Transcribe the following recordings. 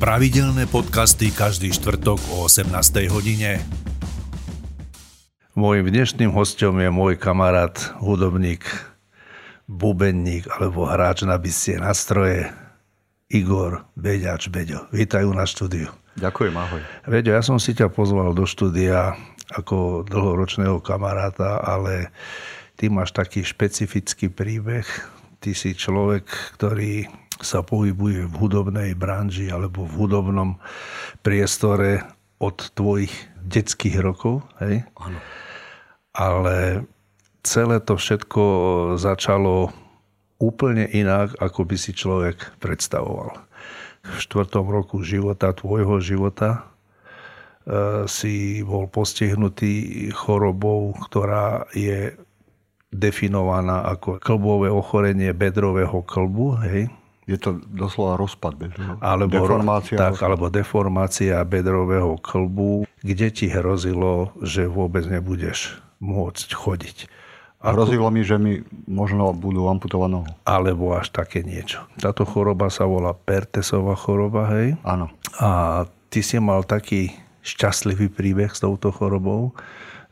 Pravidelné podcasty každý štvrtok o 18. hodine. Mojím dnešným hostom je môj kamarát, hudobník, bubenník alebo hráč na bistie nastroje Igor Beďač Beďo. Vítajú na štúdiu. Ďakujem, ahoj. Veďo, ja som si ťa pozval do štúdia ako dlhoročného kamaráta, ale ty máš taký špecifický príbeh. Ty si človek, ktorý sa pohybuje v hudobnej branži alebo v hudobnom priestore od tvojich detských rokov, hej? Áno. Ale celé to všetko začalo úplne inak, ako by si človek predstavoval. V štvrtom roku života, tvojho života, e, si bol postihnutý chorobou, ktorá je definovaná ako klbové ochorenie bedrového klbu, hej? Je to doslova rozpad bedrového. Alebo, deformácia. Tak, alebo deformácia bedrového klbu, kde ti hrozilo, že vôbec nebudeš môcť chodiť. A hrozilo mi, že mi možno budú amputovať nohu. Alebo až také niečo. Táto choroba sa volá Pertesová choroba, hej? Áno. A ty si mal taký šťastlivý príbeh s touto chorobou,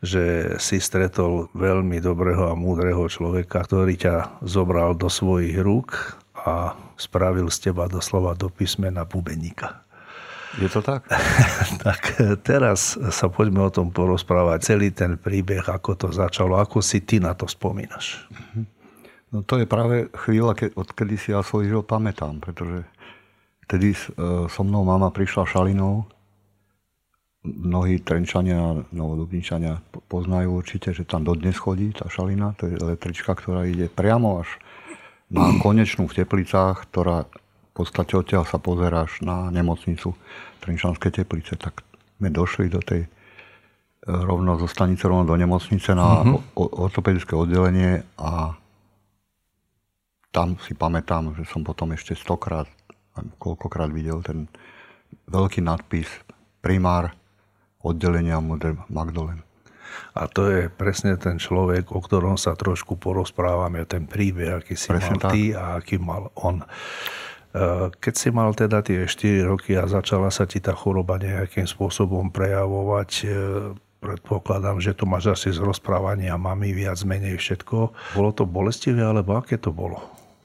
že si stretol veľmi dobrého a múdreho človeka, ktorý ťa zobral do svojich rúk a spravil z teba doslova do písmena bubeníka. Je to tak? tak teraz sa poďme o tom porozprávať. Celý ten príbeh, ako to začalo, ako si ty na to spomínaš. No to je práve chvíľa, ke, odkedy si ja svoj život pamätám, pretože vtedy e, so mnou mama prišla šalinou. Mnohí Trenčania, Novodubničania poznajú určite, že tam dodnes chodí tá šalina. To je električka, ktorá ide priamo až na konečnú v Teplicách, ktorá v podstate odtiaľ sa pozeráš na nemocnicu Trenčanské Teplice, tak sme došli do tej e, rovno zo stanice rovno do nemocnice na uh-huh. ortopedické oddelenie a tam si pamätám, že som potom ešte stokrát, koľkokrát videl ten veľký nadpis primár oddelenia Mudr Magdalen. A to je presne ten človek, o ktorom sa trošku porozprávame, ten príbeh, aký si presne mal tak. ty a aký mal on. E, keď si mal teda tie 4 roky a začala sa ti tá choroba nejakým spôsobom prejavovať, e, predpokladám, že to máš asi z rozprávania mami viac menej všetko. Bolo to bolestivé, alebo aké to bolo?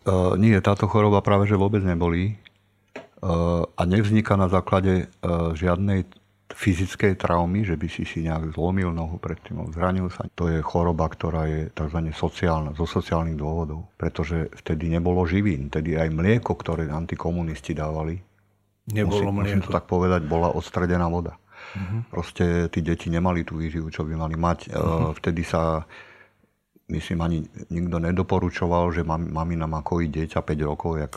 Uh, nie, táto choroba práve že vôbec nebolí uh, a nevzniká na základe uh, žiadnej fyzickej traumy, že by si si nejak zlomil nohu predtým, zranil sa. To je choroba, ktorá je tzv. sociálna, zo sociálnych dôvodov. Pretože vtedy nebolo živín. Vtedy aj mlieko, ktoré antikomunisti dávali, Nebolo musím, musím to tak povedať, bola odstredená voda. Uh-huh. Proste tí deti nemali tú výživu, čo by mali mať. Uh-huh. Vtedy sa, myslím, ani nikto nedoporučoval, že mamina má kojiť dieťa 5 rokov, jak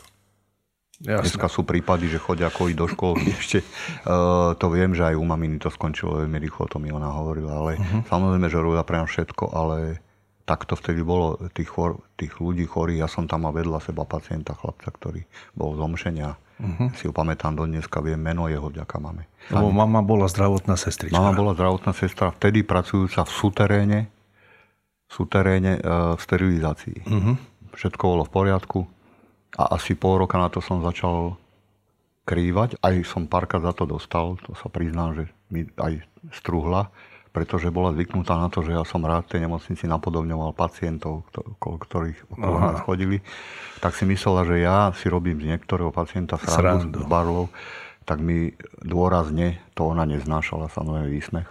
Jasne. Dneska sú prípady, že chodia ako do školky. Ešte uh, to viem, že aj u maminy to skončilo veľmi rýchlo, to mi ona hovorila. Ale uh-huh. samozrejme, že robila pre všetko, ale tak to vtedy bolo tých, chor, tých ľudí chorých. Ja som tam mal vedľa seba pacienta, chlapca, ktorý bol z omšenia. Uh-huh. Si ho pamätám do dneska, viem meno jeho vďaka mame. Lebo mama bola zdravotná sestrička. Mama bola zdravotná sestra, vtedy pracujúca v suteréne, v suteréne uh, v sterilizácii. Uh-huh. Všetko bolo v poriadku a asi pol roka na to som začal krývať. Aj som párkrát za to dostal, to sa priznám, že mi aj struhla, pretože bola zvyknutá na to, že ja som rád tej nemocnici napodobňoval pacientov, ktorých okolo nás chodili. Tak si myslela, že ja si robím z niektorého pacienta srandu, s barlou, tak mi dôrazne, to ona neznášala, samozrejme výsmech.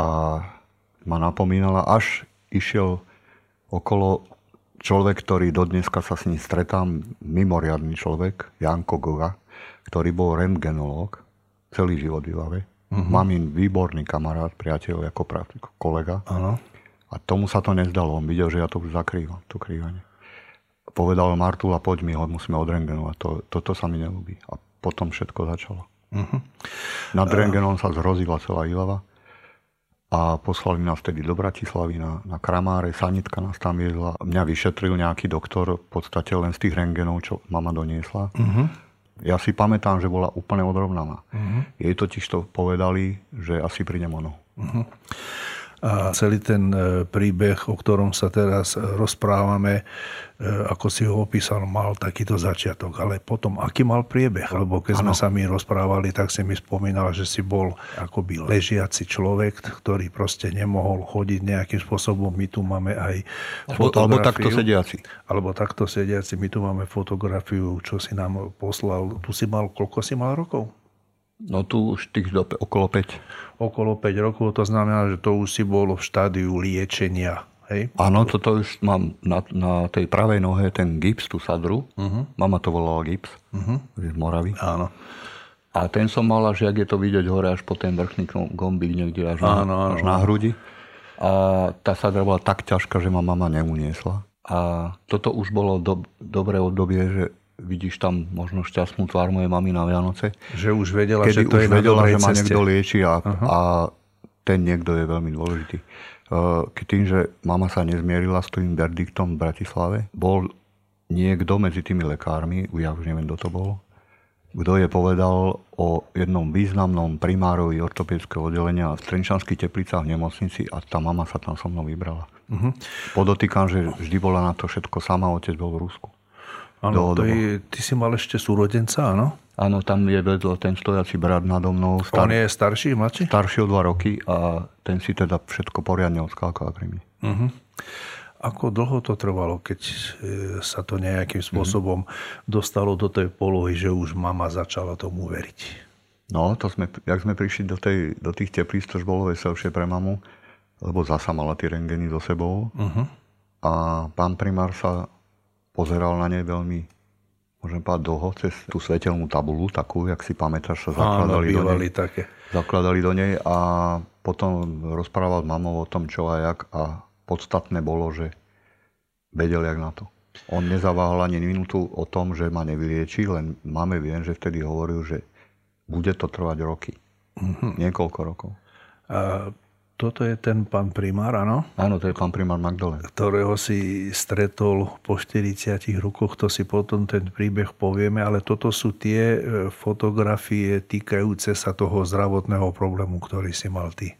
A ma napomínala, až išiel okolo človek, ktorý do dneska sa s ním stretám, mimoriadný človek, Janko Goga, ktorý bol rentgenológ, celý život v Ilave. Uh-huh. Mamin výborný kamarát, priateľ, ako praktik, kolega. Uh-huh. A tomu sa to nezdalo. On videl, že ja to už zakrývam, to krývanie. Povedal Martula, poď mi ho musíme odrengenovať. To, toto sa mi nelúbi. A potom všetko začalo. Uh-huh. Nad rengenom sa zrozila celá Ilava a poslali nás vtedy do Bratislavy na, na Kramáre, sanitka nás tam viedla. Mňa vyšetril nejaký doktor v podstate len z tých rengenov, čo mama doniesla. Uh-huh. Ja si pamätám, že bola úplne odrovnaná. Uh-huh. Jej totiž to povedali, že asi prídem ono. Uh-huh. A celý ten e, príbeh, o ktorom sa teraz rozprávame, e, ako si ho opísal, mal takýto začiatok. Ale potom, aký mal priebeh? Lebo keď ano. sme sa mi rozprávali, tak si mi spomínal, že si bol akoby ležiaci človek, ktorý proste nemohol chodiť nejakým spôsobom. My tu máme aj fotografiu. Alebo takto sediaci. Alebo takto sediaci. My tu máme fotografiu, čo si nám poslal. Tu si mal, koľko si mal rokov? No tu už tých do, okolo 5. Okolo 5 rokov, to znamená, že to už si bolo v štádiu liečenia. Hej? Áno, toto už mám na, na tej pravej nohe ten gips, tú sadru. Uh-huh. Mama to volala gips uh-huh. z Moravy. Áno. A ten som mal až, jak je to vidieť hore, až po ten vrchný gombík niekde až, áno, na, áno. až na hrudi. A tá sadra bola tak ťažká, že ma mama neuniesla. A toto už bolo do, dobré obdobie, že vidíš tam možno šťastnú tvár mojej mamy na Vianoce. Že už vedela, že to už je vedela, že ma niekto lieči a, uh-huh. a ten niekto je veľmi dôležitý. Keď tým, že mama sa nezmierila s tým verdiktom v Bratislave, bol niekto medzi tými lekármi, ja už neviem, kto to bol, kto je povedal o jednom významnom primárovi ortopedického oddelenia v Trenčanských teplicách v nemocnici a tá mama sa tam so mnou vybrala. Uh-huh. Podotýkam, že vždy bola na to všetko sama, otec bol v Rusku. Áno, ty si mal ešte súrodenca, áno? Áno, tam je vedľa ten stojací brat nado mnou. Star... On je starší, mladší? Starší o dva roky a ten si teda všetko poriadne odskákal pri mne. Uh-huh. Ako dlho to trvalo, keď e, sa to nejakým mhm. spôsobom uh-huh. dostalo do tej polohy, že už mama začala tomu veriť? No, to sme, jak sme prišli do, tej, do tých teplíc, to už bolo veselšie pre mamu, lebo zasa mala tie rengeny so sebou. Uh-huh. A pán primár sa pozeral na nej veľmi, môžem povedať, dlho cez tú svetelnú tabulu, takú, jak si pamätáš, sa zakladali, Áno, do nej, také. zakladali do nej a potom rozprával s mamou o tom, čo a jak a podstatné bolo, že vedel, jak na to. On nezaváhal ani minútu o tom, že ma nevylieči, len máme viem, že vtedy hovoril, že bude to trvať roky. Mm-hmm. Niekoľko rokov. A toto je ten pán primár, áno? Áno, to je pán primár Magdalen. Ktorého si stretol po 40 rokoch, to si potom ten príbeh povieme, ale toto sú tie e, fotografie týkajúce sa toho zdravotného problému, ktorý si mal ty.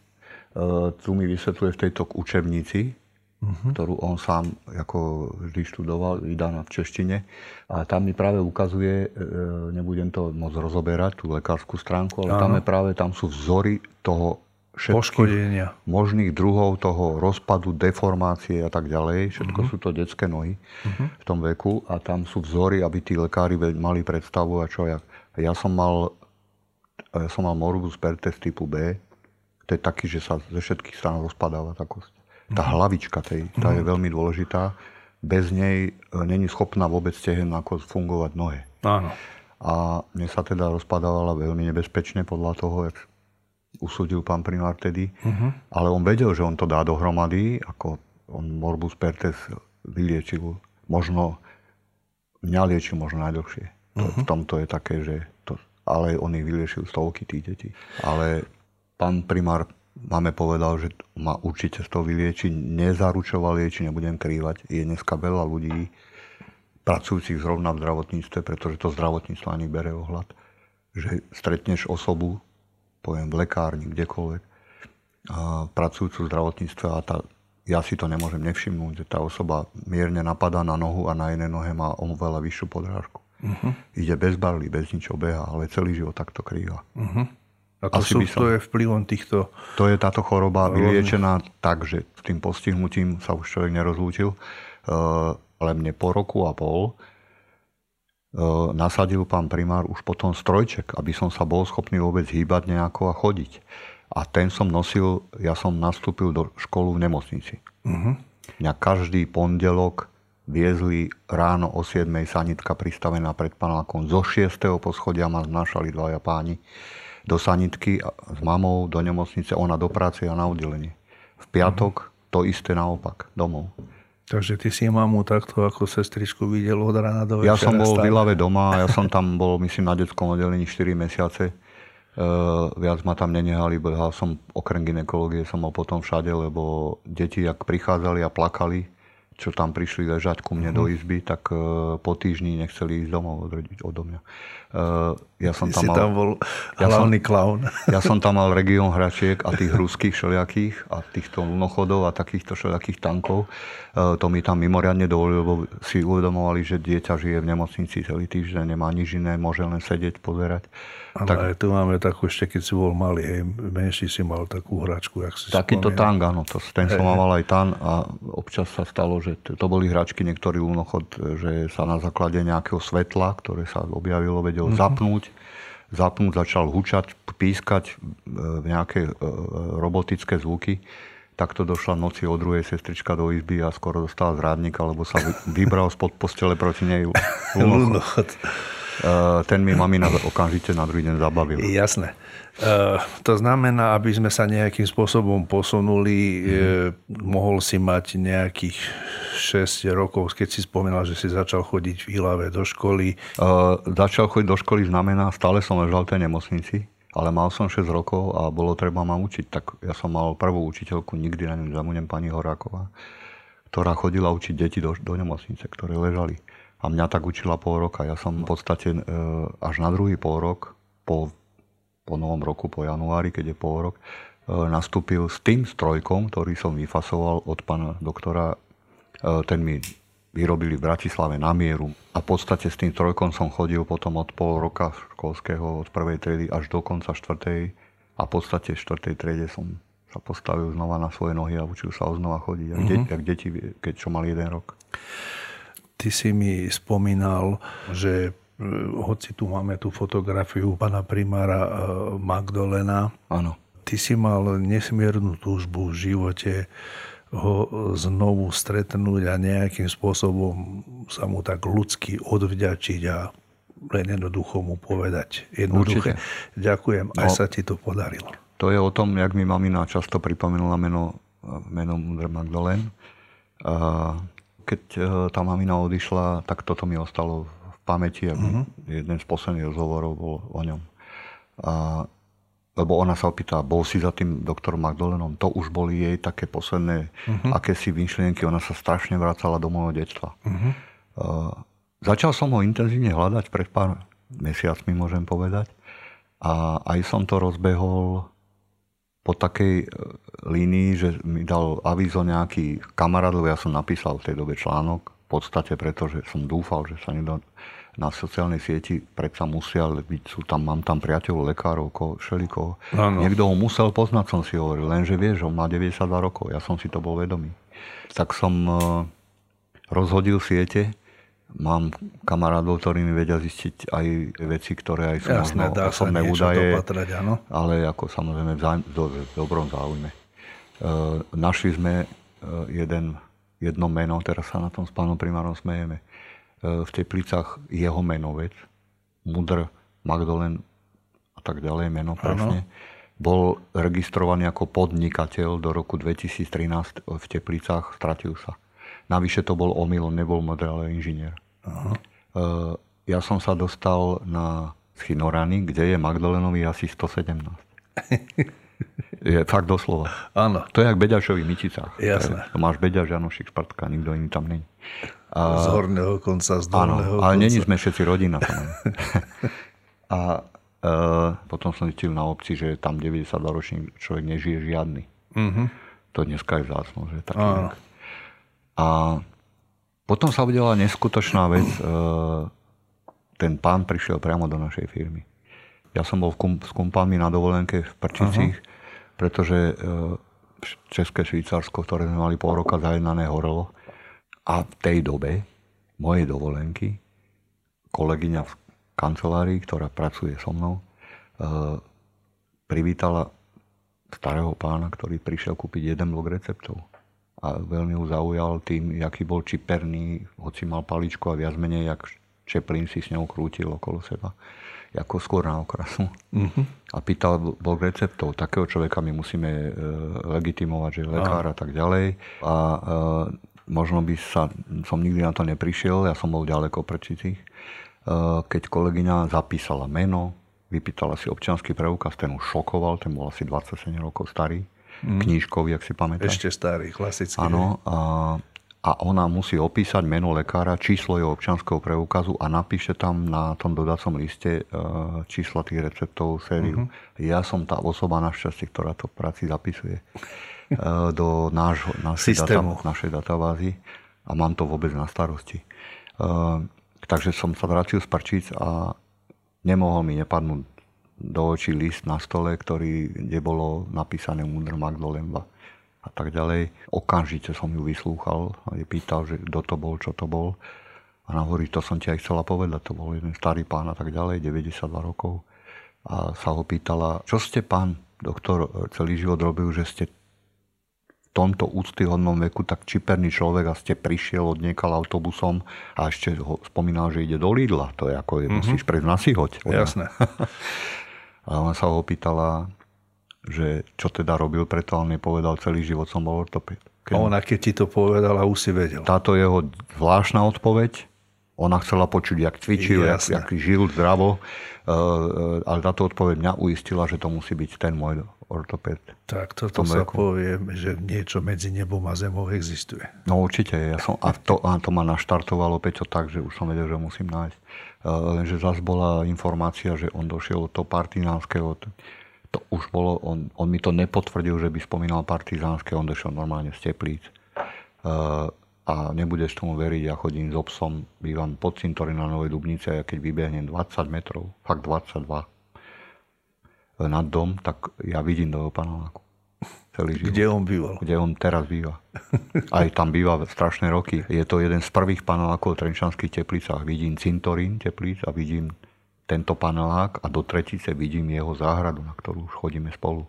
Uh, tu mi vysvetľuje v tejto učebnici, uh-huh. ktorú on sám ako vždy študoval, vydaná v češtine. A tam mi práve ukazuje, e, nebudem to moc rozoberať, tú lekárskú stránku, ale tam, je práve, tam sú vzory toho poškodenia. možných druhov toho rozpadu, deformácie a tak ďalej. Všetko uh-huh. sú to detské nohy uh-huh. v tom veku a tam sú vzory, aby tí lekári mali predstavu a čo ja. Ja som mal, ja som mal morbus pertes typu B. To je taký, že sa ze všetkých strán rozpadáva tá kosť. Tá uh-huh. hlavička tej, tá uh-huh. je veľmi dôležitá. Bez nej e, není schopná vôbec stehen ako fungovať nohe. Áno. A mne sa teda rozpadávala veľmi nebezpečne podľa toho, jak usúdil pán primár tedy, uh-huh. ale on vedel, že on to dá dohromady, ako on morbus pertes vyliečil, možno, mňa liečil možno najdlhšie. Uh-huh. V tomto je také, že to, ale on ich vyliečil stovky tých detí. Ale pán primár máme povedal, že ma určite z toho vylieči, nezaručoval lieči, nebudem krývať. Je dneska veľa ľudí, pracujúcich zrovna v zdravotníctve, pretože to zdravotníctvo ani bere ohľad, že stretneš osobu, poviem v lekárni, kdekoľvek, a pracujúcu v zdravotníctve a tá, ja si to nemôžem nevšimnúť, že tá osoba mierne napadá na nohu a na jednej nohe má oveľa vyššiu podrážku. Uh-huh. Ide bez barly, bez ničo beha, ale celý život takto krýva. Uh-huh. A to, sú, som, to je vplyvom týchto... To je táto choroba vyliečená tak, že tým postihnutím sa už človek nerozlúčil. Uh, ale mne po roku a pol nasadil pán primár už potom strojček, aby som sa bol schopný vôbec hýbať nejako a chodiť. A ten som nosil, ja som nastúpil do školu v nemocnici. Uh-huh. Mňa každý pondelok viezli ráno o 7 sanitka pristavená pred panákom. Zo 6. poschodia ma znášali dvaja páni do sanitky s mamou do nemocnice, ona do práce a na oddelenie. V piatok uh-huh. to isté naopak, domov. Takže ty si mamu takto ako sestričku videl od rána do večera. Ja som bol v Vilave doma, ja som tam bol, myslím, na detskom oddelení 4 mesiace. Uh, viac ma tam nenehali, behal som okrem ginekológie, som bol potom všade, lebo deti, ak prichádzali a plakali, čo tam prišli ležať ku mne mm-hmm. do mhm. izby, tak e, po týždni nechceli ísť domov od, odo mňa. E, ja som tam, si mal, tam bol hlavný klaun. Ja som tam mal región hračiek a tých ruských všelijakých a týchto lunochodov a takýchto všelijakých tankov. E, to mi tam mimoriadne dovolilo, lebo si uvedomovali, že dieťa žije v nemocnici celý týždeň, nemá nič iné, môže len sedieť, pozerať. Ano, tak, aj tu máme takú, ešte keď si bol malý, hej, menší si mal takú hračku, jak si Takýto tank, áno, to, ten som mal aj tam a občas sa stalo, že to boli hračky, niektorý únochod, že sa na základe nejakého svetla, ktoré sa objavilo, vedel mm-hmm. zapnúť, zapnúť, začal hučať, pískať v e, nejaké e, robotické zvuky. Takto došla noci o druhej sestrička do izby a skoro dostala zrádnik, alebo sa vybral spod postele proti nej lunochod. Eh, ten mi mamina okamžite na druhý deň zabavil. Jasné. Uh, to znamená, aby sme sa nejakým spôsobom posunuli, mm. mohol si mať nejakých 6 rokov, keď si spomínal, že si začal chodiť v Ilave do školy. Uh, začal chodiť do školy znamená, stále som ležal v tej nemocnici, ale mal som 6 rokov a bolo treba ma učiť. Tak ja som mal prvú učiteľku, nikdy na ňu zabudnem pani Horáková, ktorá chodila učiť deti do, do nemocnice, ktoré ležali. A mňa tak učila pol roka. Ja som v podstate e, až na druhý pol rok, po, po novom roku, po januári, keď je pol rok, e, nastúpil s tým strojkom, ktorý som vyfasoval od pána doktora. E, ten mi vyrobili v Bratislave na mieru. A v podstate s tým trojkom som chodil potom od pol roka školského, od prvej triedy až do konca štvrtej. A v podstate v štvrtej triede som sa postavil znova na svoje nohy a učil sa znova chodiť. mm-hmm. deti, jak deti, keď čo mali jeden rok. Ty si mi spomínal, že e, hoci tu máme tú fotografiu pana primára e, Magdolena, Áno. ty si mal nesmiernu túžbu v živote ho znovu stretnúť a nejakým spôsobom sa mu tak ľudsky odvďačiť a len jednoducho mu povedať. Jednoduché. Určite. Ďakujem, no, aj sa ti to podarilo. To je o tom, jak mi mamina často pripomenula meno, meno Mudr Magdalen keď e, tá mamina odišla, tak toto mi ostalo v pamäti. Uh-huh. Jeden z posledných rozhovorov bol o ňom. A, lebo ona sa opýta, bol si za tým doktorom Magdalenom? To už boli jej také posledné uh-huh. akési myšlienky. Ona sa strašne vracala do môjho detstva. Uh-huh. Uh, začal som ho intenzívne hľadať pred pár mesiacmi, môžem povedať. A aj som to rozbehol po takej e, línii, že mi dal avízo nejaký kamarát, lebo ja som napísal v tej dobe článok, v podstate preto, že som dúfal, že sa nedá na sociálnej sieti predsa musia byť, sú tam, mám tam priateľov, lekárov, ko, všelikoho. Ano. Niekto ho musel poznať, som si hovoril, lenže vieš, on má 92 rokov, ja som si to bol vedomý. Tak som uh, rozhodil siete, Mám kamarádov, ktorí mi vedia zistiť aj veci, ktoré aj sú Jasné, dá osobné údaje, dopatrať, áno. ale ako samozrejme v, zájm, do, v dobrom záujme. E, našli sme e, jeden, jedno meno, teraz sa na tom s pánom primárom smejeme, e, v Teplicách jeho menovec, Mudr, Magdalen a tak ďalej, meno presne, bol registrovaný ako podnikateľ do roku 2013 v Teplicách, stratil sa. Navyše to bol omyl, on nebol model, ale inžinier. Aha. E, ja som sa dostal na Schinorany, kde je Magdalenovi asi 117. je fakt doslova. Áno. To je jak Beďašovi Myčicách. Jasné. To máš Beďaš, Janošik, Spartka, nikto iný tam není. A, z horného konca, z dolného áno, ale není sme všetci rodina. a e, potom som zistil na obci, že tam 92-ročný človek nežije žiadny. Uh-huh. To dneska je vzácno, že taký. A potom sa udiala neskutočná vec. E, ten pán prišiel priamo do našej firmy. Ja som bol s kumpánmi na dovolenke v Prčicích, uh-huh. pretože e, České Švýcarsko, ktoré sme mali pol roka zajednané, horelo. A v tej dobe mojej dovolenky kolegyňa v kancelárii, ktorá pracuje so mnou, e, privítala starého pána, ktorý prišiel kúpiť jeden blok receptov a veľmi ho zaujal tým, aký bol čiperný, hoci mal paličku a viac menej, jak Čeplín si s ňou krútil okolo seba, ako skôr na okrasu. Uh-huh. A pýtal bol receptov. Takého človeka my musíme e, legitimovať, že je lekár a tak ďalej. A e, možno by sa, som nikdy na to neprišiel, ja som bol ďaleko prečitých. E, keď kolegyňa zapísala meno, vypýtala si občianský preukaz, ten už šokoval, ten bol asi 27 rokov starý mm. knížkový, ak si pamätáš. Ešte starý, klasický. Áno. A, a ona musí opísať meno lekára, číslo jeho občanského preukazu a napíše tam na tom dodacom liste e, čísla tých receptov, sériu. Uh-huh. Ja som tá osoba našťastie, ktorá to v práci zapisuje e, do nášho, našej, data, našej databázy a mám to vôbec na starosti. E, takže som sa vrátil z Parčíc a nemohol mi nepadnúť do očí list na stole, ktorý, kde bolo napísané Mudr Magdolemba a tak ďalej. Okamžite som ju vyslúchal a je pýtal, že kto to bol, čo to bol. A ona hovorí, to som ti aj chcela povedať, to bol jeden starý pán a tak ďalej, 92 rokov. A sa ho pýtala, čo ste pán doktor celý život robil, že ste v tomto úctyhodnom veku tak čiperný človek a ste prišiel od niekal autobusom a ešte ho spomínal, že ide do Lidla. To je ako, mm-hmm. musíš prejsť na sihoď. Jasné. a ona sa ho pýtala, že čo teda robil preto, ale nepovedal celý život som bol ortoped. Keď... A ona keď ti to povedala, už si vedel. Táto jeho zvláštna odpoveď, ona chcela počuť, jak cvičil, jak, jak žil zdravo, uh, ale táto odpoveď mňa uistila, že to musí byť ten môj ortoped. Tak toto sa veku. povie, že niečo medzi nebom a zemou existuje. No určite. Ja som, a, to, a to ma naštartovalo Peťo tak, že už som vedel, že musím nájsť. Uh, lenže zase bola informácia, že on došiel toho partizánskeho to už bolo, on, on mi to nepotvrdil, že by spomínal partizánske, on došiel normálne z Teplíc. Uh, a nebudeš tomu veriť, ja chodím s obsom, bývam pod cintory na Novej Dubnice a keď vybehnem 20 metrov, fakt 22, nad dom, tak ja vidím do paneláku. Celý život. Kde on býval? Kde on teraz býva. Aj tam býva strašné roky. Je to jeden z prvých panelákov v Trenčanských teplicách. Vidím cintorín teplíc a vidím tento panelák a do tretice vidím jeho záhradu, na ktorú už chodíme spolu.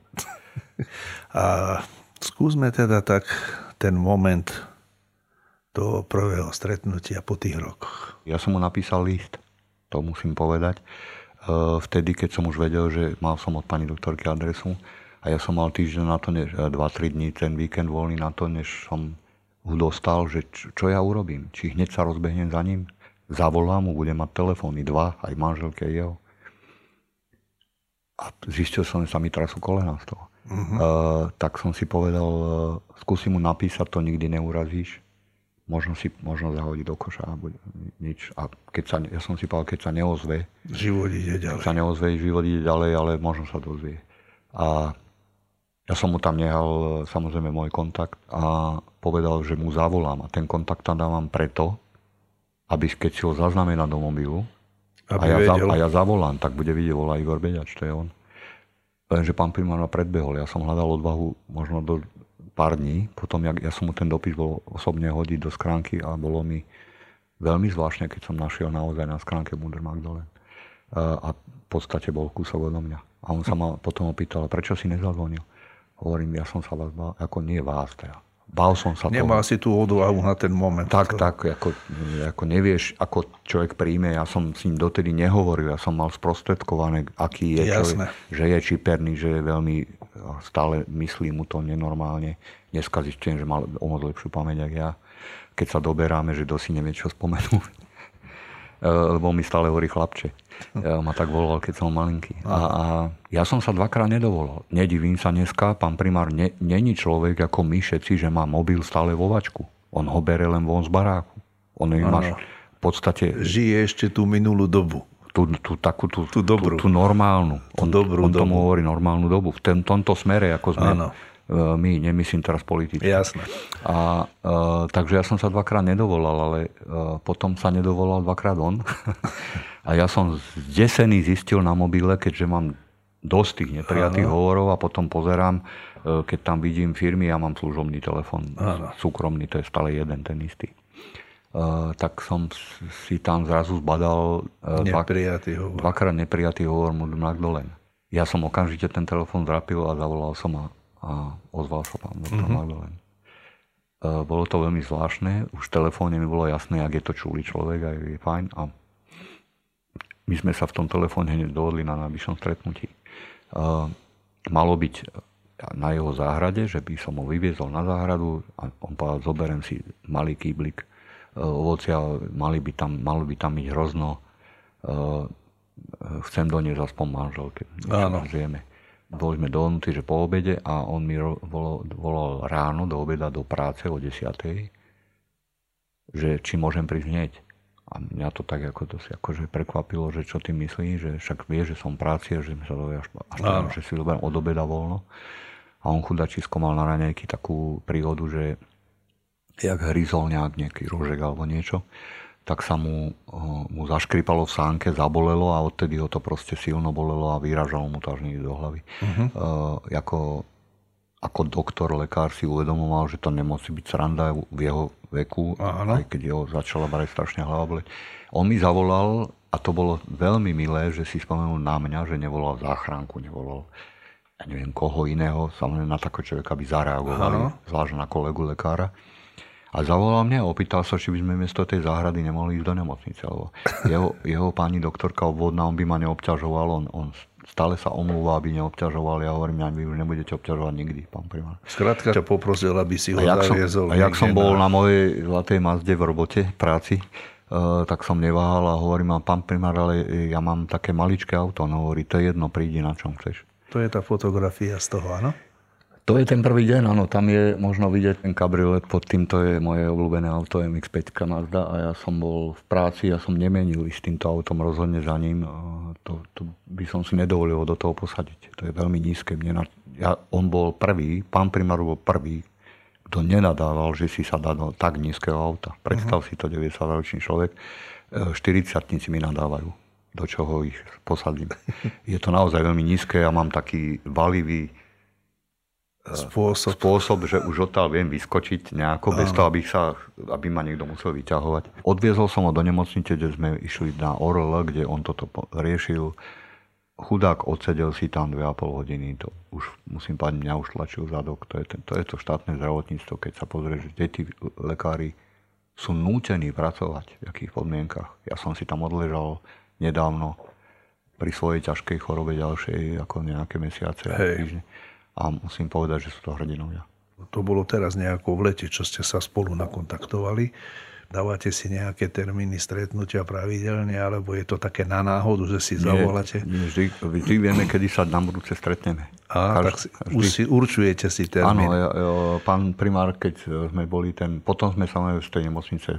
A skúsme teda tak ten moment toho prvého stretnutia po tých rokoch. Ja som mu napísal list, to musím povedať. E, vtedy, keď som už vedel, že mal som od pani doktorky adresu a ja som mal týždeň na to, než 2-3 e, dní, ten víkend voľný na to, než som ho dostal, že čo, ja urobím. Či hneď sa rozbehnem za ním, zavolám mu, budem mať telefóny, dva, aj manželke jeho. A zistil som, že sa mi trasú kolena z toho. Uh-huh. Uh, tak som si povedal, uh, skúsim mu napísať, to nikdy neurazíš. Možno si možno zahodiť do koša a bude nič. A keď sa, ja som si povedal, keď sa neozve, život ide ďalej. Keď sa neozve, život ide ďalej, ale možno sa dozvie. A ja som mu tam nehal samozrejme môj kontakt a povedal, že mu zavolám. A ten kontakt tam dávam preto, aby keď si ho zaznamená do mobilu a, ja za, a ja zavolám, tak bude vidieť, volá Igor Beďač, to je on. Lenže pán primár ma predbehol. Ja som hľadal odvahu možno do pár dní, potom ja, ja som mu ten dopis bol osobne hodiť do skránky a bolo mi veľmi zvláštne, keď som našiel naozaj na skránke Munder Magdalen. A v podstate bol kúsok odo mňa. A on sa ma potom opýtal, prečo si nezazvonil? Hovorím, ja som sa vás bál, ako nie vás teda Bál som sa Nemal toho. si tú odvahu na ten moment. Tak, tak, ako, ako nevieš, ako človek príjme. Ja som s ním dotedy nehovoril, ja som mal sprostredkované, aký je človek, že je čiperný, že je veľmi, stále myslí mu to nenormálne. Dneska zistím, že mal o moc lepšiu pamäť, ako ja. Keď sa doberáme, že dosi nevie, čo spomenúť. Lebo mi stále hovorí chlapče. Ja ma tak volal, keď som malinký. A, a ja som sa dvakrát nedovolal. Nedivím sa dneska, pán primár ne, není človek ako my všetci, že má mobil stále vo vačku. On ho bere len von z baráku. On máš v podstate... Žije ešte tú minulú dobu. Tú, tú takú, tú, tú, dobrú. tú, tú normálnu. Tú on, dobrú on dobu. tomu hovorí normálnu dobu. V tom, tomto smere, ako sme... Áno my, nemyslím teraz politicky. Jasné. A, uh, takže ja som sa dvakrát nedovolal, ale uh, potom sa nedovolal dvakrát on. a ja som zdesený zistil na mobile, keďže mám dosť tých neprijatých hovorov a potom pozerám, uh, keď tam vidím firmy, ja mám služobný telefon, súkromný, to je stále jeden, ten istý. Uh, tak som si tam zrazu zbadal uh, neprijatý hovor. dvakrát neprijatý hovor Magdolen. Ja som okamžite ten telefon zrapil a zavolal som a a ozval sa pán doktor mm-hmm. Magdalen. Uh, bolo to veľmi zvláštne, už v telefóne mi bolo jasné, ak je to čulý človek a je fajn a my sme sa v tom telefóne hneď dohodli na najbližšom stretnutí. Uh, malo byť na jeho záhrade, že by som ho vyviezol na záhradu a on povedal, zoberiem si malý kýblik uh, ovocia, mali by tam, malo by tam byť hrozno, chcem doniesť aspoň manželke. Áno. Zjeme boli sme dohodnutí, že po obede a on mi volal, ráno do obeda do práce o 10. že či môžem prísť hneď. A mňa to tak ako dosť akože prekvapilo, že čo ty myslíš, že však vie, že som práci a že sa to až, až tam, že si doberiem od obeda voľno. A on chudačisko mal na raňajky takú príhodu, že jak hryzol nejak nejaký rožek alebo niečo, tak sa mu, mu zaškripalo v sánke, zabolelo a odtedy ho to proste silno bolelo a vyražalo mu to až do hlavy. Uh-huh. Uh, ako ako doktor, lekár si uvedomoval, že to nemusí byť sranda v jeho veku, Aha. aj keď jeho začala brať strašne hlava boleť. On mi zavolal a to bolo veľmi milé, že si spomenul na mňa, že nevolal záchranku, nevolal ja neviem koho iného, samozrejme na takého človeka by zareagovali, zvlášť na kolegu lekára. A zavolal mňa a opýtal sa, či by sme miesto tej záhrady nemohli ísť do nemocnice, lebo jeho, jeho pani doktorka obvodná, on by ma neobťažoval, on, on stále sa omlúva, aby neobťažoval. Ja hovorím, ja vy už nebudete obťažovať nikdy, pán primár. Skrátka ťa poprosil, aby si ho zaviezol. A jak som bol na mojej zlatej Mazde v robote, v práci, uh, tak som neváhal a hovorím, pán primár, ale ja mám také maličké auto. No hovorí, to je jedno, prídi na čom chceš. To je tá fotografia z toho, áno? To je ten prvý deň, áno, tam je možno vidieť ten kabriolet, pod týmto je moje obľúbené auto MX-5 Mazda a ja som bol v práci, ja som nemenil s týmto autom rozhodne za ním. To, to by som si nedovolil do toho posadiť. To je veľmi nízke. Mne na, ja, on bol prvý, pán primár bol prvý, kto nenadával, že si sa dá do tak nízkeho auta. Predstav uh-huh. si to 90-ročný človek. 40 e, mi nadávajú, do čoho ich posadím. Je to naozaj veľmi nízke, ja mám taký valivý spôsob. spôsob, že už odtiaľ viem vyskočiť nejako, bez toho, aby, sa, aby ma niekto musel vyťahovať. Odviezol som ho do nemocnice, kde sme išli na ORL, kde on toto riešil. Chudák odsedel si tam 2,5 hodiny. To už, musím povedať, mňa už tlačil zadok. To je, ten, to je to štátne zdravotníctvo, keď sa pozrie, že deti, lekári sú nútení pracovať v akých podmienkach. Ja som si tam odležal nedávno pri svojej ťažkej chorobe ďalšej, ako nejaké mesiace a týždne a musím povedať, že sú to hrdinovia. To bolo teraz nejako v lete, čo ste sa spolu nakontaktovali. Dávate si nejaké termíny stretnutia pravidelne, alebo je to také na náhodu, že si zavoláte? Nie, vždy, vždy vieme, kedy sa na budúce stretneme. A, tak si, už si určujete si termín. Áno, ja, ja, pán primár, keď sme boli ten, potom sme sa z tej nemocnice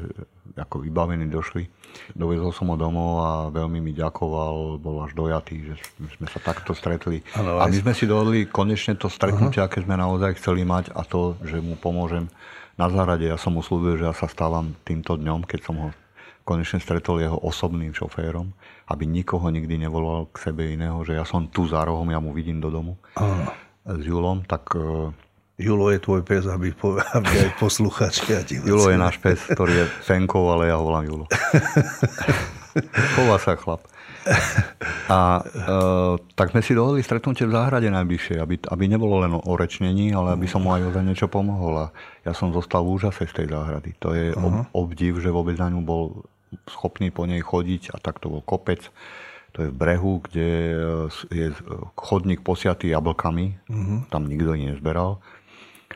ako vybavení došli. Dovezol som ho domov a veľmi mi ďakoval, bol až dojatý, že sme sa takto stretli. Ano, a my sme si dohodli konečne to stretnutie, aké sme naozaj chceli mať a to, že mu pomôžem na zárade. Ja som mu slúbil, že ja sa stávam týmto dňom, keď som ho konečne stretol jeho osobným šoférom, aby nikoho nikdy nevolal k sebe iného, že ja som tu za rohom, ja mu vidím do domu Aha. s Julom, tak e, Julo je tvoj pes, aby, po, aby aj posluchači a diváci. Julo je náš pes, ktorý je fenkov, ale ja ho volám Julo. Chová sa chlap. A e, tak sme si dohodli stretnutie v záhrade najbližšie, aby, aby nebolo len o rečnení, ale aby som mu aj za niečo pomohol. A ja som zostal v úžase z tej záhrady. To je uh-huh. obdiv, že vôbec na ňu bol schopný po nej chodiť a tak to bol kopec. To je v brehu, kde je chodník posiatý jablkami. Uh-huh. Tam nikto ich nezberal.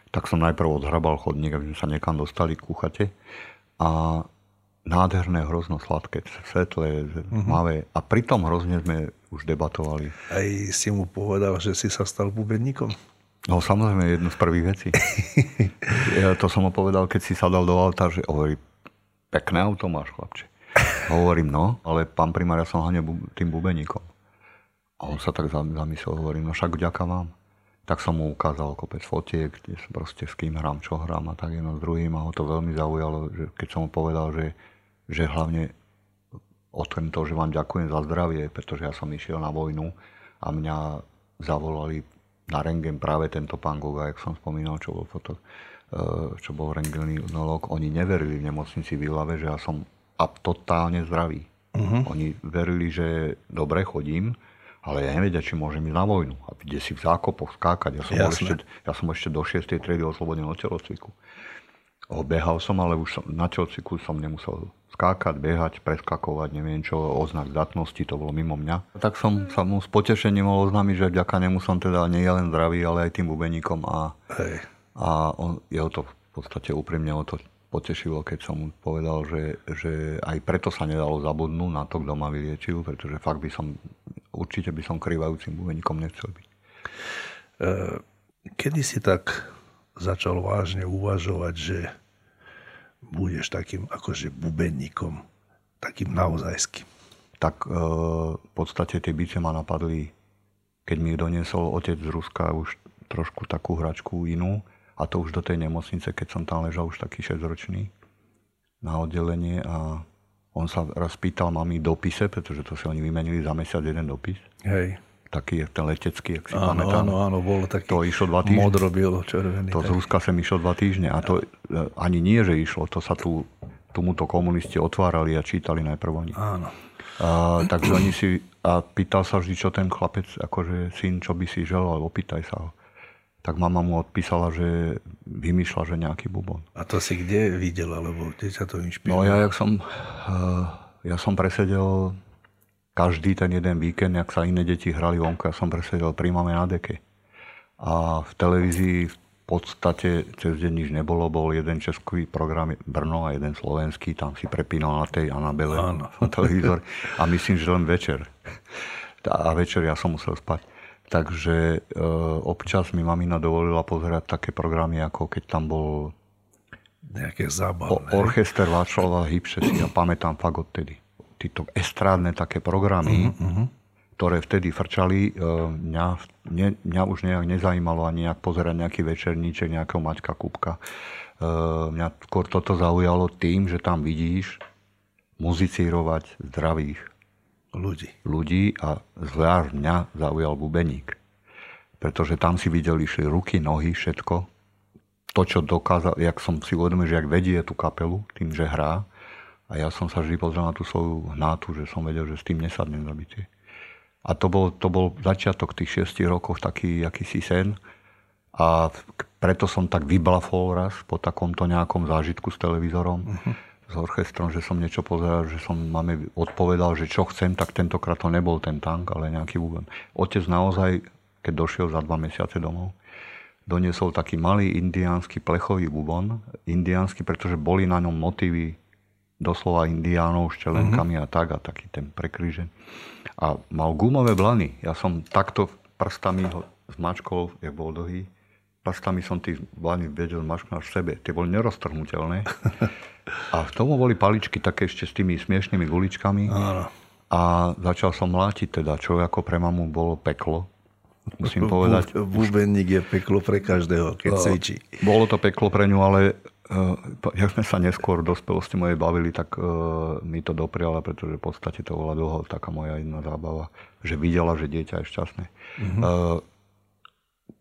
Tak som najprv odhrabal chodník, aby sme sa niekam dostali k chate. A nádherné, hrozno sladké, svetlé, uh-huh. A pri tom hrozne sme už debatovali. Aj si mu povedal, že si sa stal bubeníkom? No samozrejme, jednu z prvých vecí. ja to som mu povedal, keď si sadal do auta, že hovorí, pekné auto máš, chlapče. Hovorím, no, ale pán primár, ja som hlavne tým bubeníkom. A on sa tak zamyslel, hovorím, no však vďaka vám. Tak som mu ukázal kopec fotiek, kde som proste s kým hrám, čo hrám a tak jedno s druhým a ho to veľmi zaujalo, že keď som mu povedal, že že hlavne otvem to, že vám ďakujem za zdravie, pretože ja som išiel na vojnu a mňa zavolali na rengen práve tento pán Goga, jak som spomínal, čo bol foto, e, čo bol rengenolog. Oni neverili v nemocnici v Ilave, že ja som totálne zdravý. Uh-huh. Oni verili, že dobre chodím, ale ja nevedia, či môžem ísť na vojnu. A kde si v zákopoch skákať. Ja som, ešte, ja som ešte do 6. triedy oslobodený od telocviku. Behal som, ale už som, na telocviku som nemusel skákať, behať, preskakovať, neviem čo, oznak zdatnosti, to bolo mimo mňa. Tak som sa mu s potešením mohol oznámiť, že vďaka nemu som teda nie len zdravý, ale aj tým bubeníkom a, Hej. a on, jeho to v podstate úprimne o to potešilo, keď som mu povedal, že, že aj preto sa nedalo zabudnúť na to, kto ma vyliečil, pretože fakt by som, určite by som krývajúcim bubeníkom nechcel byť. E, kedy si tak začal vážne uvažovať, že budeš takým akože bubenníkom, takým naozajským? Tak e, v podstate tie bice ma napadli, keď mi doniesol otec z Ruska už trošku takú hračku inú a to už do tej nemocnice, keď som tam ležal už taký 6-ročný na oddelenie a on sa raz pýtal mami dopise, pretože to si oni vymenili za mesiac jeden dopis. Hej. Taký ten letecký, ak si áno, pamätám. Áno, áno, bol taký to išlo dva týždne. modro červený. To z Ruska sem išlo dva týždne. A to e, ani nie, že išlo, to sa tu tomuto komunisti otvárali a čítali najprv oni. Áno. A, takže oni si, a pýtal sa vždy, čo ten chlapec, akože syn, čo by si želal, opýtaj sa ho tak mama mu odpísala, že vymýšľa, že nejaký bubon. A to si kde videl, alebo kde sa to inšpirovalo? No ja, jak som, eh, ja som presedel každý ten jeden víkend, jak sa iné deti hrali vonku, ja som presedel pri mame na deke. A v televízii v podstate cez deň nič nebolo, bol jeden český program Brno a jeden slovenský, tam si prepínal na tej Anabele Áno. televízor a myslím, že len večer. A večer ja som musel spať. Takže e, občas mi mamina dovolila pozerať také programy, ako keď tam bol nejaké zábavné. orchester Václava Hybše si ja pamätám fakt odtedy. Títo estrádne také programy, uh-huh, ktoré vtedy frčali, e, mňa, mňa, mňa už nejak nezajímalo ani nejak pozerať nejaký večerníček, nejakého Maťka Kupka. E, mňa skôr toto zaujalo tým, že tam vidíš muzicírovať zdravých ľudí. ľudí a zvlášť mňa zaujal bubeník. Pretože tam si videli šli ruky, nohy, všetko. To, čo dokázal, jak som si uvedomil, že jak vedie tú kapelu tým, že hrá. A ja som sa vždy pozrel na tú svoju hnátu, že som vedel, že s tým nesadnem zabitie. A to bol, to bol začiatok tých šiestich rokov taký akýsi sen. A preto som tak vyblafol raz po takomto nejakom zážitku s televízorom. Uh-huh s orchestrom, že som niečo pozeral, že som máme odpovedal, že čo chcem, tak tentokrát to nebol ten tank, ale nejaký bubon. Otec naozaj, keď došiel za dva mesiace domov, doniesol taký malý indiánsky plechový bubon. Indiánsky, pretože boli na ňom motívy doslova indiánov s čelenkami mm-hmm. a tak a taký ten prekrížen. A mal gumové blany. Ja som takto prstami ho zmačkol, jak bol dlhý, prstami som tých blany vedel zmačknúť v sebe. Tie boli neroztrhnutelné. A v tomu boli paličky také ešte s tými smiešnými guličkami. Áno. A začal som mlátiť teda, čo ako pre mamu bolo peklo. Musím povedať. Búbenník je peklo pre každého, keď cvičí. Bolo to peklo pre ňu, ale uh, jak sme sa neskôr v dospelosti mojej bavili, tak uh, mi to dopriala, pretože v podstate to bola dlho taká moja jedna zábava, že videla, že dieťa je šťastné. Uh,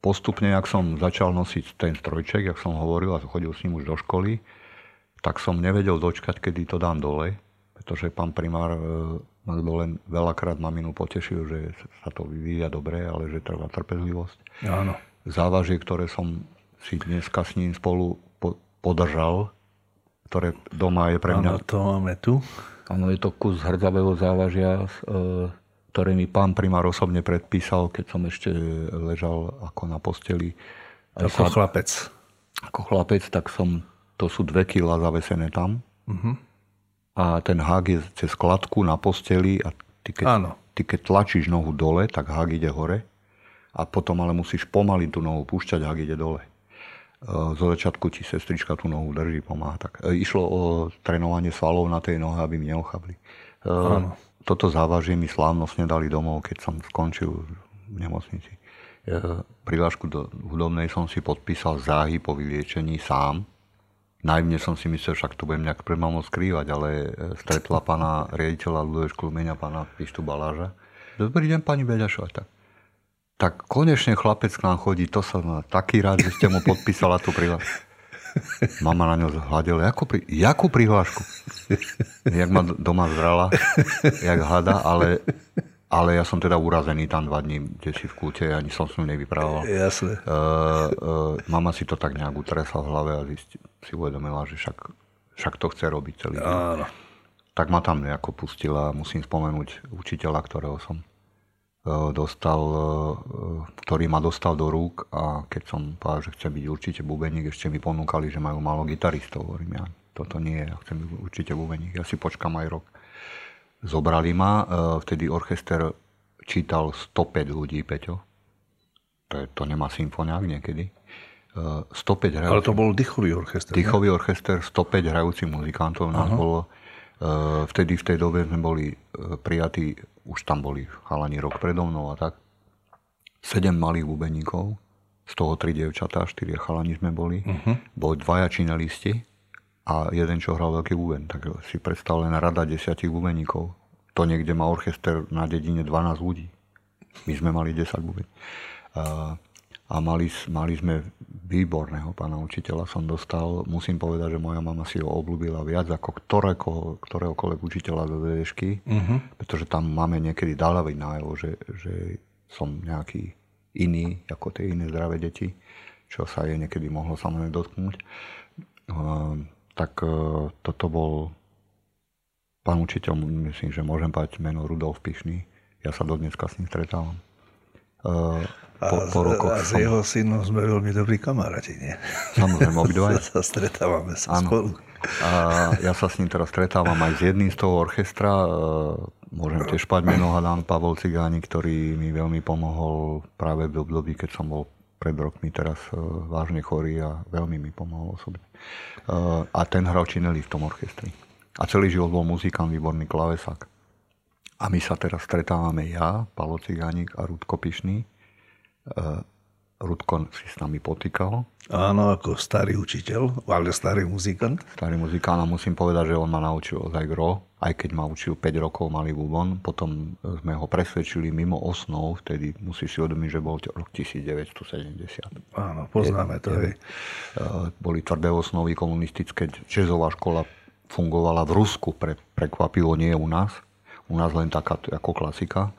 postupne, ak som začal nosiť ten strojček, jak som hovoril, a chodil s ním už do školy, tak som nevedel dočkať, kedy to dám dole, pretože pán primár e, len veľakrát maminu potešil, že sa to vyvíja dobre, ale že trvá trpezlivosť. Áno. Závažie, ktoré som si dneska s ním spolu po- podržal, ktoré doma je pre mňa... Áno, to máme tu. Áno, je to kus hrdzavého závažia, e, ktoré mi pán primár osobne predpísal, keď som ešte ležal ako na posteli. Ako chlapec. Ako chlapec, tak som to sú dve kila zavesené tam. Uh-huh. A ten hák je cez kladku na posteli a ty keď, Áno. ty keď tlačíš nohu dole, tak hák ide hore. A potom ale musíš pomaly tú nohu púšťať, hák ide dole. E, zo začiatku ti sestrička tú nohu drží, pomáha. Tak, e, išlo o trénovanie svalov na tej nohe, aby mi neochabli. E, Áno. Toto závažie mi slávnostne dali domov, keď som skončil v nemocnici. Prihlášku do hudobnej som si podpísal záhy po vyliečení sám Najmne som si myslel, však to budem nejak pre mamou skrývať, ale e, stretla pána riaditeľa Ľudovej školmenia, pána Pištu Baláža. Dobrý deň, pani Beďašova. Tak, konečne chlapec k nám chodí, to som taký rád, že ste mu podpísala tú prihlášku. Mama na ňo zhľadila, jakú, pri, jakú prihlášku? Jak ma doma zrala, jak hada, ale ale ja som teda urazený tam dva dní, kde si v kúte, ani som s ňou nevyprával. Jasne. Uh, uh, mama si to tak nejak utresla v hlave a zisti, si uvedomila, že však, však to chce robiť celý deň. Áno. Tak ma tam nejako pustila. Musím spomenúť učiteľa, ktorého som dostal, uh, ktorý ma dostal do rúk a keď som povedal, že chce byť určite bubeník, ešte mi ponúkali, že majú málo gitaristov. Hovorím, ja toto nie, ja chcem byť určite bubeník. Ja si počkam aj rok. Zobrali ma, e, vtedy orchester čítal 105 ľudí, Peťo. To, je, to nemá symfoniák niekedy. 105 hrajúcich. Ale to bol dýchový orchester. Dýchový orchester, 105 hrajúcich muzikantov nás uh-huh. bolo. Vtedy v tej dobe sme boli prijatí, už tam boli chalani rok predo mnou a tak. 7 malých bubeníkov, z toho 3 devčatá, 4 chalani sme boli. Uh-huh. Boli dvaja činelisti a jeden, čo hral veľký buben. Tak si predstav len rada desiatich bubeníkov. To niekde má orchester na dedine 12 ľudí. My sme mali 10 buben. Uh, a mali, mali sme výborného pána učiteľa som dostal. Musím povedať, že moja mama si ho obľúbila viac ako ktorého, ktoréhokoľvek učiteľa zo DŠky, uh-huh. pretože tam máme niekedy dalavý nájavo, že, že som nejaký iný ako tie iné zdravé deti, čo sa je niekedy mohlo samozrejme dotknúť. Uh, tak uh, toto bol pán učiteľ, myslím, že môžem povedať meno Rudolf Pišný. Ja sa dodneska s ním stretávam. Po, po rokoch. A s jeho synom sme veľmi dobrí kamaráti, nie? Samozrejme, obidvaj. sa stretávame sa spolu. A ja sa s ním teraz stretávam aj s jedným z toho orchestra. E, môžem tiež pať meno Hadán Pavol Cigáni, ktorý mi veľmi pomohol práve v období, keď som bol pred rokmi teraz e, vážne chorý a veľmi mi pomohol osobne. E, a ten hral čineli v tom orchestri. A celý život bol muzikant, výborný klavesák. A my sa teraz stretávame ja, Palo Cigánik a Rudko Pišný Eh, Rudko si s nami potýkal. Áno, ako starý učiteľ, ale starý muzikant. Starý muzikant a musím povedať, že on ma naučil ozaj gro, aj keď ma učil 5 rokov malý bubon. Potom sme ho presvedčili mimo osnov, vtedy musíš si uvedomiť, že bol rok 1970. Áno, poznáme to. Je, boli tvrdé osnovy komunistické, jazzová škola fungovala v Rusku, pre, prekvapivo nie u nás. U nás len taká ako klasika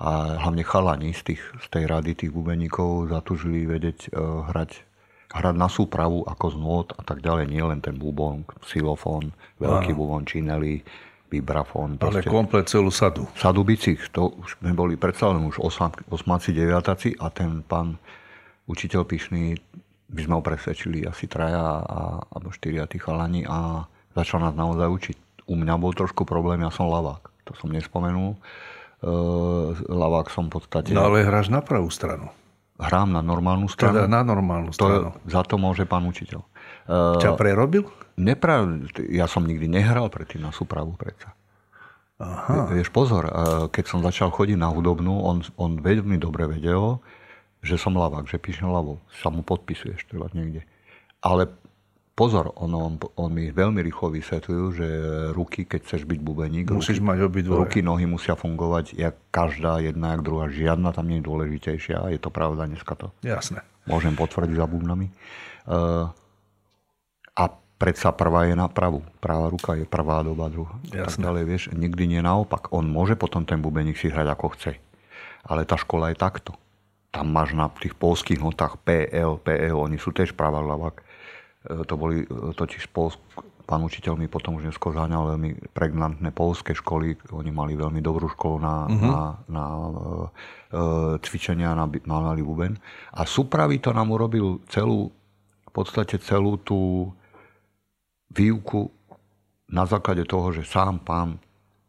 a hlavne chalani z, tých, z tej rady tých bubeníkov zatúžili vedieť uh, hrať, hrať na súpravu ako z nôd a tak ďalej, nie len ten bubon, xylofón, veľký Áno. bubon, čineli, vibrafón. Ale komplet celú sadu. Sadu bicích, to už sme boli predsa len už osmáci, deviataci a ten pán učiteľ Pišný, my sme ho presvedčili asi traja a, alebo štyria tí chalani a začal nás naozaj učiť. U mňa bol trošku problém, ja som lavák, to som nespomenul uh, lavák som v podstate. No ale hráš na pravú stranu. Hrám na normálnu stranu. Teda na normálnu stranu. To, za to môže pán učiteľ. Uh, Ťa prerobil? Nepra... Ja som nikdy nehral predtým na súpravu predsa. Aha. Vieš, pozor, keď som začal chodiť na hudobnú, on, on veľmi dobre vedel, že som lavák, že píšem ľavou. Sa mu podpisuješ treba niekde. Ale Pozor, on, on, on mi veľmi rýchlo vysvetľujú, že ruky, keď chceš byť bubeník, Musíš ruky, mať obidvoje. ruky, nohy musia fungovať, jak každá, jedna, jak druhá. Žiadna tam nie je dôležitejšia. Je to pravda dneska to. Jasné. Môžem potvrdiť za bubnami. Uh, a predsa prvá je na pravú. Pravá ruka je prvá doba druhá. Jasné. Tak ďalej, vieš, nikdy nie naopak. On môže potom ten bubeník si hrať ako chce. Ale tá škola je takto. Tam máš na tých polských notách PL, PL, oni sú tiež pravá ľavák to boli e, totiž Polsk, pán učiteľ mi potom už neskôr zaňal veľmi pregnantné polské školy. Oni mali veľmi dobrú školu na, uh-huh. na, na uh, cvičenia na, na malý buben. A súpravy to nám urobil celú, v podstate celú tú výuku na základe toho, že sám pán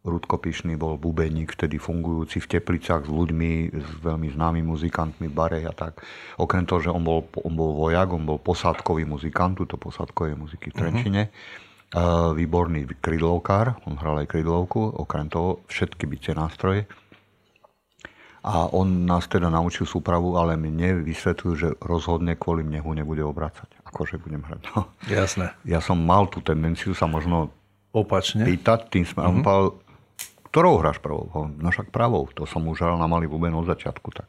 Rudko Pišný bol bubeník, vtedy fungujúci v Teplicách s ľuďmi, s veľmi známymi muzikantmi, Barej a tak. Okrem toho, že on bol, on bol vojak, on bol posádkový muzikant, túto posádkové muziky v Trenčine. Uh-huh. Výborný krydlovkár, on hral aj krydlovku, okrem toho všetky bicie nástroje. A on nás teda naučil súpravu, ale mne vysvetľujú, že rozhodne kvôli mne ho nebude obracať. Akože budem hrať. No. Jasné. Ja som mal tú tendenciu sa možno opačne pýtať tým smerom, uh-huh ktorou hráš pravou? No však pravou, to som už hral na malý buben od začiatku. Tak.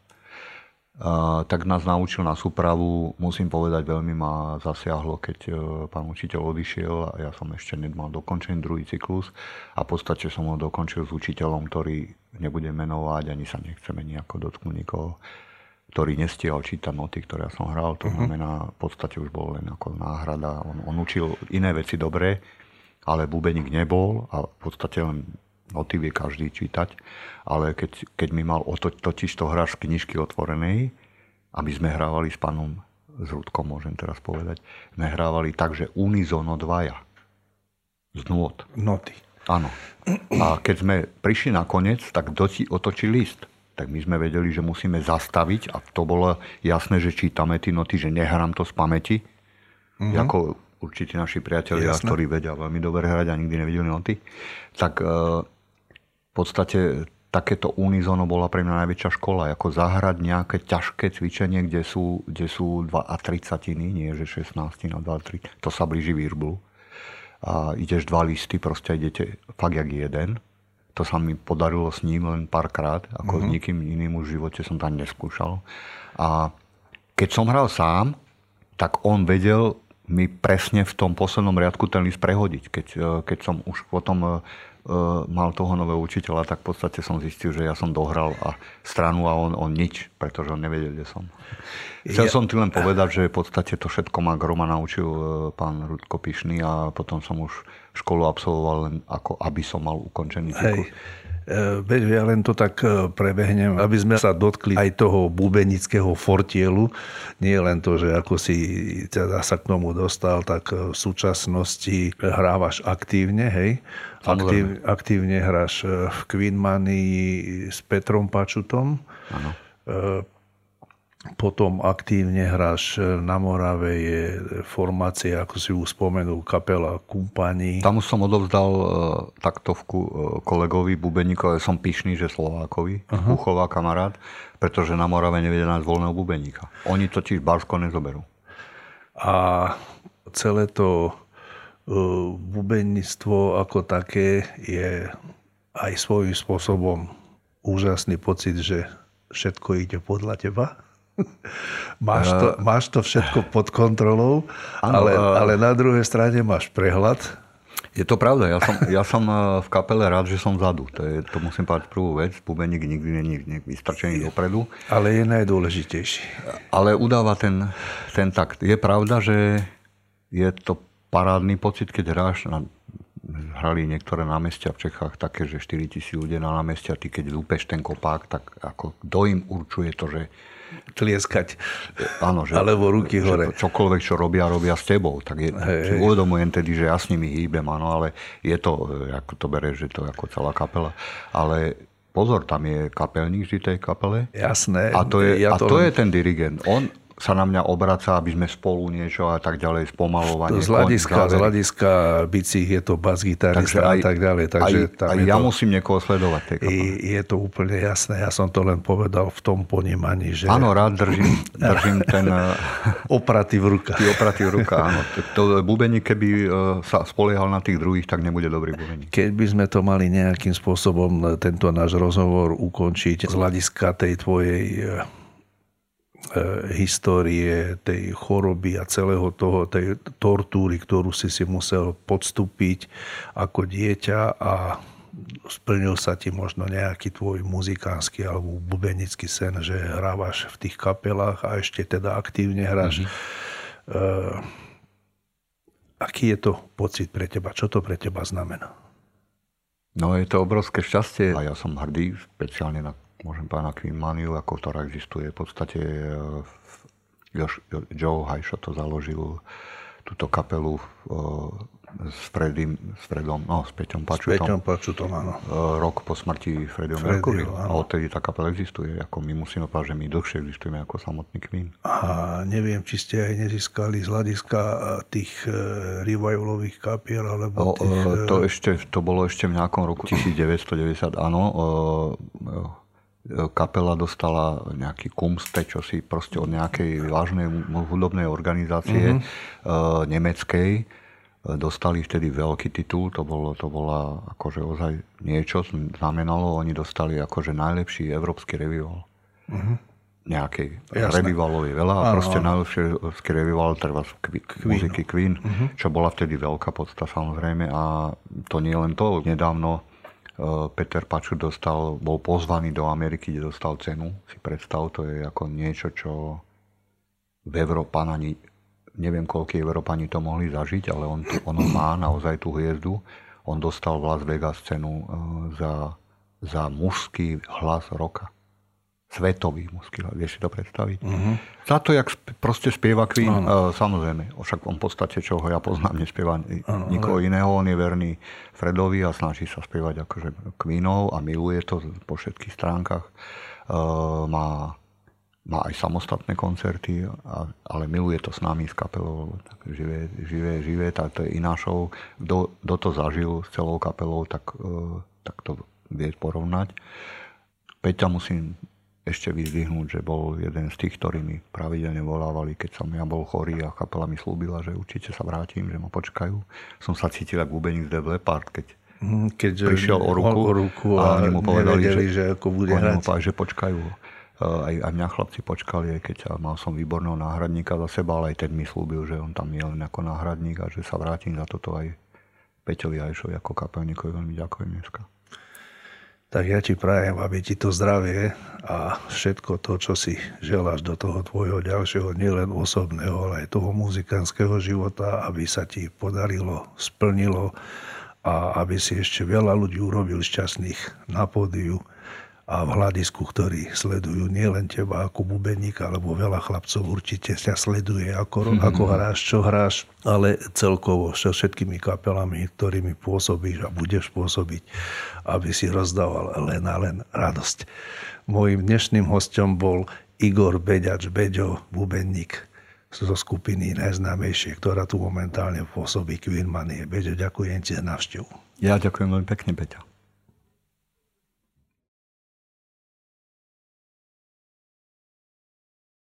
Uh, tak nás naučil na súpravu, musím povedať, veľmi ma zasiahlo, keď uh, pán učiteľ odišiel a ja som ešte nemal dokončený druhý cyklus a v podstate som ho dokončil s učiteľom, ktorý nebudem menovať, ani sa nechceme nejako dotknúť nikoho, ktorý nestihol čítať noty, ktoré ja som hral, to uh-huh. znamená, v podstate už bol len ako náhrada. On, on učil iné veci dobre, ale bubeník nebol a v podstate len vie každý čítať, ale keď, keď mi mal oto, totiž to hráš knižky otvorenej, aby sme hrávali s pánom s Rudkom, môžem teraz povedať, sme hrávali tak, že unizono dvaja. Z nôd. Noty. Áno. A keď sme prišli na koniec, tak doti otočí list. tak my sme vedeli, že musíme zastaviť a to bolo jasné, že čítame tie noty, že nehrám to z pamäti. Mm-hmm. Ako určite naši priatelia, Jasné. ktorí vedia veľmi dobre hrať a nikdy nevideli noty. Tak e, v podstate takéto unizono bola pre mňa najväčšia škola, ako zahrať nejaké ťažké cvičenie, kde sú, kde sú 2 a 30, nie že 16 na 2 3. To sa blíži výrblu. A ideš dva listy, proste idete fakt jak jeden to sa mi podarilo s ním len párkrát, ako mm-hmm. s nikým iným v živote som tam neskúšal. A keď som hral sám, tak on vedel mi presne v tom poslednom riadku ten list prehodiť. Keď, e, keď som už potom e, e, mal toho nového učiteľa, tak v podstate som zistil, že ja som dohral a stranu a on, on nič, pretože on nevedel, kde som. Chcel ja... som ti len povedať, že v podstate to všetko ma Groma naučil pán Rudko Pišný a potom som už školu absolvoval len ako aby som mal ukončený cyklus. Veď ja len to tak e, prebehnem, aby sme sa dotkli aj toho bubenického fortielu. Nie len to, že ako si teda sa k tomu dostal, tak e, v súčasnosti hrávaš aktívne, hej? Aktív, aktívne hráš e, v Queen Money s Petrom Pačutom. Ano potom aktívne hráš na Morave, je formácia, ako si už spomenul, kapela Kumpani. Tam už som odovzdal e, taktovku e, kolegovi Bubeníkovi, som pyšný, že Slovákovi, uh-huh. Uchová kamarát, pretože na Morave nevedia nájsť voľného bubeníka. Oni totiž Barsko nezoberú. A celé to e, bubenictvo ako také je aj svojím spôsobom úžasný pocit, že všetko ide podľa teba máš, to, máš to všetko pod kontrolou, ano, ale, ale na druhej strane máš prehľad. Je to pravda, ja som, ja som v kapele rád, že som vzadu. To, je, to musím povedať prvú vec. Bubeník nikdy není vystrčený dopredu. Ale je najdôležitejší. Ale udáva ten, ten takt. Je pravda, že je to parádny pocit, keď hráš na, hrali niektoré námestia v Čechách také, že 4 tisíc ľudí na námestia, ty keď lúpeš ten kopák, tak ako kto im určuje to, že tlieskať. Áno, že, alebo ruky že hore. Čokoľvek, čo robia, robia s tebou. Tak je, hey, uvedomujem tedy, že ja s nimi hýbem, áno, ale je to, ako to bereš, že to je ako celá kapela. Ale pozor, tam je kapelník vždy tej kapele. Jasné. A to je, ja to a to len... je ten dirigent. On, sa na mňa obraca, aby sme spolu niečo a tak ďalej, spomalovanie. Z hľadiska, z hľadiska bicích je to bas-gitarista a tak ďalej. Takže aj, tam aj ja to, musím niekoho sledovať. Tej je to úplne jasné. Ja som to len povedal v tom ponímaní, že... Áno, rád držím, držím ten... opraty v rukách. Opraty v rukách, áno. To bubení, keby e, sa spoliehal na tých druhých, tak nebude dobrý bubení. Keď by sme to mali nejakým spôsobom tento náš rozhovor ukončiť z hľadiska tej tvojej histórie tej choroby a celého toho, tej tortúry, ktorú si si musel podstúpiť ako dieťa a splnil sa ti možno nejaký tvoj muzikánsky alebo bubenický sen, že hrávaš v tých kapelách a ešte teda aktívne hráš. Mm-hmm. Uh, aký je to pocit pre teba? Čo to pre teba znamená? No je to obrovské šťastie a ja som hrdý špeciálne na môžem povedať na Maniu, ako ktorá existuje. V podstate e, Jož, Joe Hajšo to založil túto kapelu e, s, Fredim, s Fredom, no, s Peťom Pačutom. S Peťom Pačutom, áno. E, rok po smrti Fredio Mercury. A odtedy tá kapela existuje. Ako my musíme povedať, že my dlhšie existujeme ako samotný Queen. A neviem, či ste aj nezískali z hľadiska tých revivalových kapiel, alebo o, tých... To, ešte, to bolo ešte v nejakom roku 1990, áno kapela dostala nejaký kumste, čo si proste od nejakej vážnej hudobnej organizácie mm-hmm. nemeckej. Dostali vtedy veľký titul, to, bolo, to bola akože ozaj niečo, znamenalo, oni dostali akože najlepší európsky revival. Mm-hmm. Nejakej revivalovej veľa a proste najlepší európsky revival treba Queen, muziky Queen, mm-hmm. čo bola vtedy veľká podsta samozrejme a to nie len to, nedávno Peter Paču dostal, bol pozvaný do Ameriky, kde dostal cenu. Si predstav, to je ako niečo, čo v Európan neviem koľko Európani to mohli zažiť, ale on, on má naozaj tú hviezdu. On dostal v Las Vegas cenu eh, za, za mužský hlas roka svetový mužský hlas. Vieš si to predstaviť? Uh-huh. Za to, jak proste spieva Queen, uh, samozrejme. Však on v podstate, čo ho ja poznám, nespieva uh, nikoho iného. On je verný Fredovi a snaží sa spievať akože Queenov a miluje to po všetkých stránkach. má, má aj samostatné koncerty, ale miluje to s nami, s kapelou. Tak živé, živé, živé, tak to je iná show. Kto, kto to zažil s celou kapelou, tak, tak to vie porovnať. Peťa musím ešte vyzdvihnúť, že bol jeden z tých, ktorí mi pravidelne volávali, keď som ja bol chorý a kapela mi slúbila, že určite sa vrátim, že ma počkajú. Som sa cítil ako bubeník z Leopard, keď mhm, keď prišiel o ruku, o ruku a, a mu povedali, že, že ako bude hrať. Povedali, že počkajú. Aj, aj mňa chlapci počkali, aj keď mal som výborného náhradníka za seba, ale aj ten mi slúbil, že on tam je len ako náhradník a že sa vrátim za toto aj Peťovi Ajšovi ako kapelníkovi. Veľmi ďakujem dneska tak ja ti prajem, aby ti to zdravie a všetko to, čo si želáš do toho tvojho ďalšieho, nielen osobného, ale aj toho muzikánskeho života, aby sa ti podarilo, splnilo a aby si ešte veľa ľudí urobil šťastných na pódiu a v hľadisku, ktorí sledujú nielen teba ako bubeníka, alebo veľa chlapcov určite ťa sleduje, ako, mm-hmm. ako hráš, čo hráš, ale celkovo so všetkými kapelami, ktorými pôsobíš a budeš pôsobiť, aby si rozdával len a len radosť. Mojím dnešným hostom bol Igor Beďač, Beďo, bubeník zo skupiny najznámejšie, ktorá tu momentálne pôsobí Queen Manie. Beďo, ďakujem ti za návštevu. Ja ďakujem veľmi pekne, Beďo.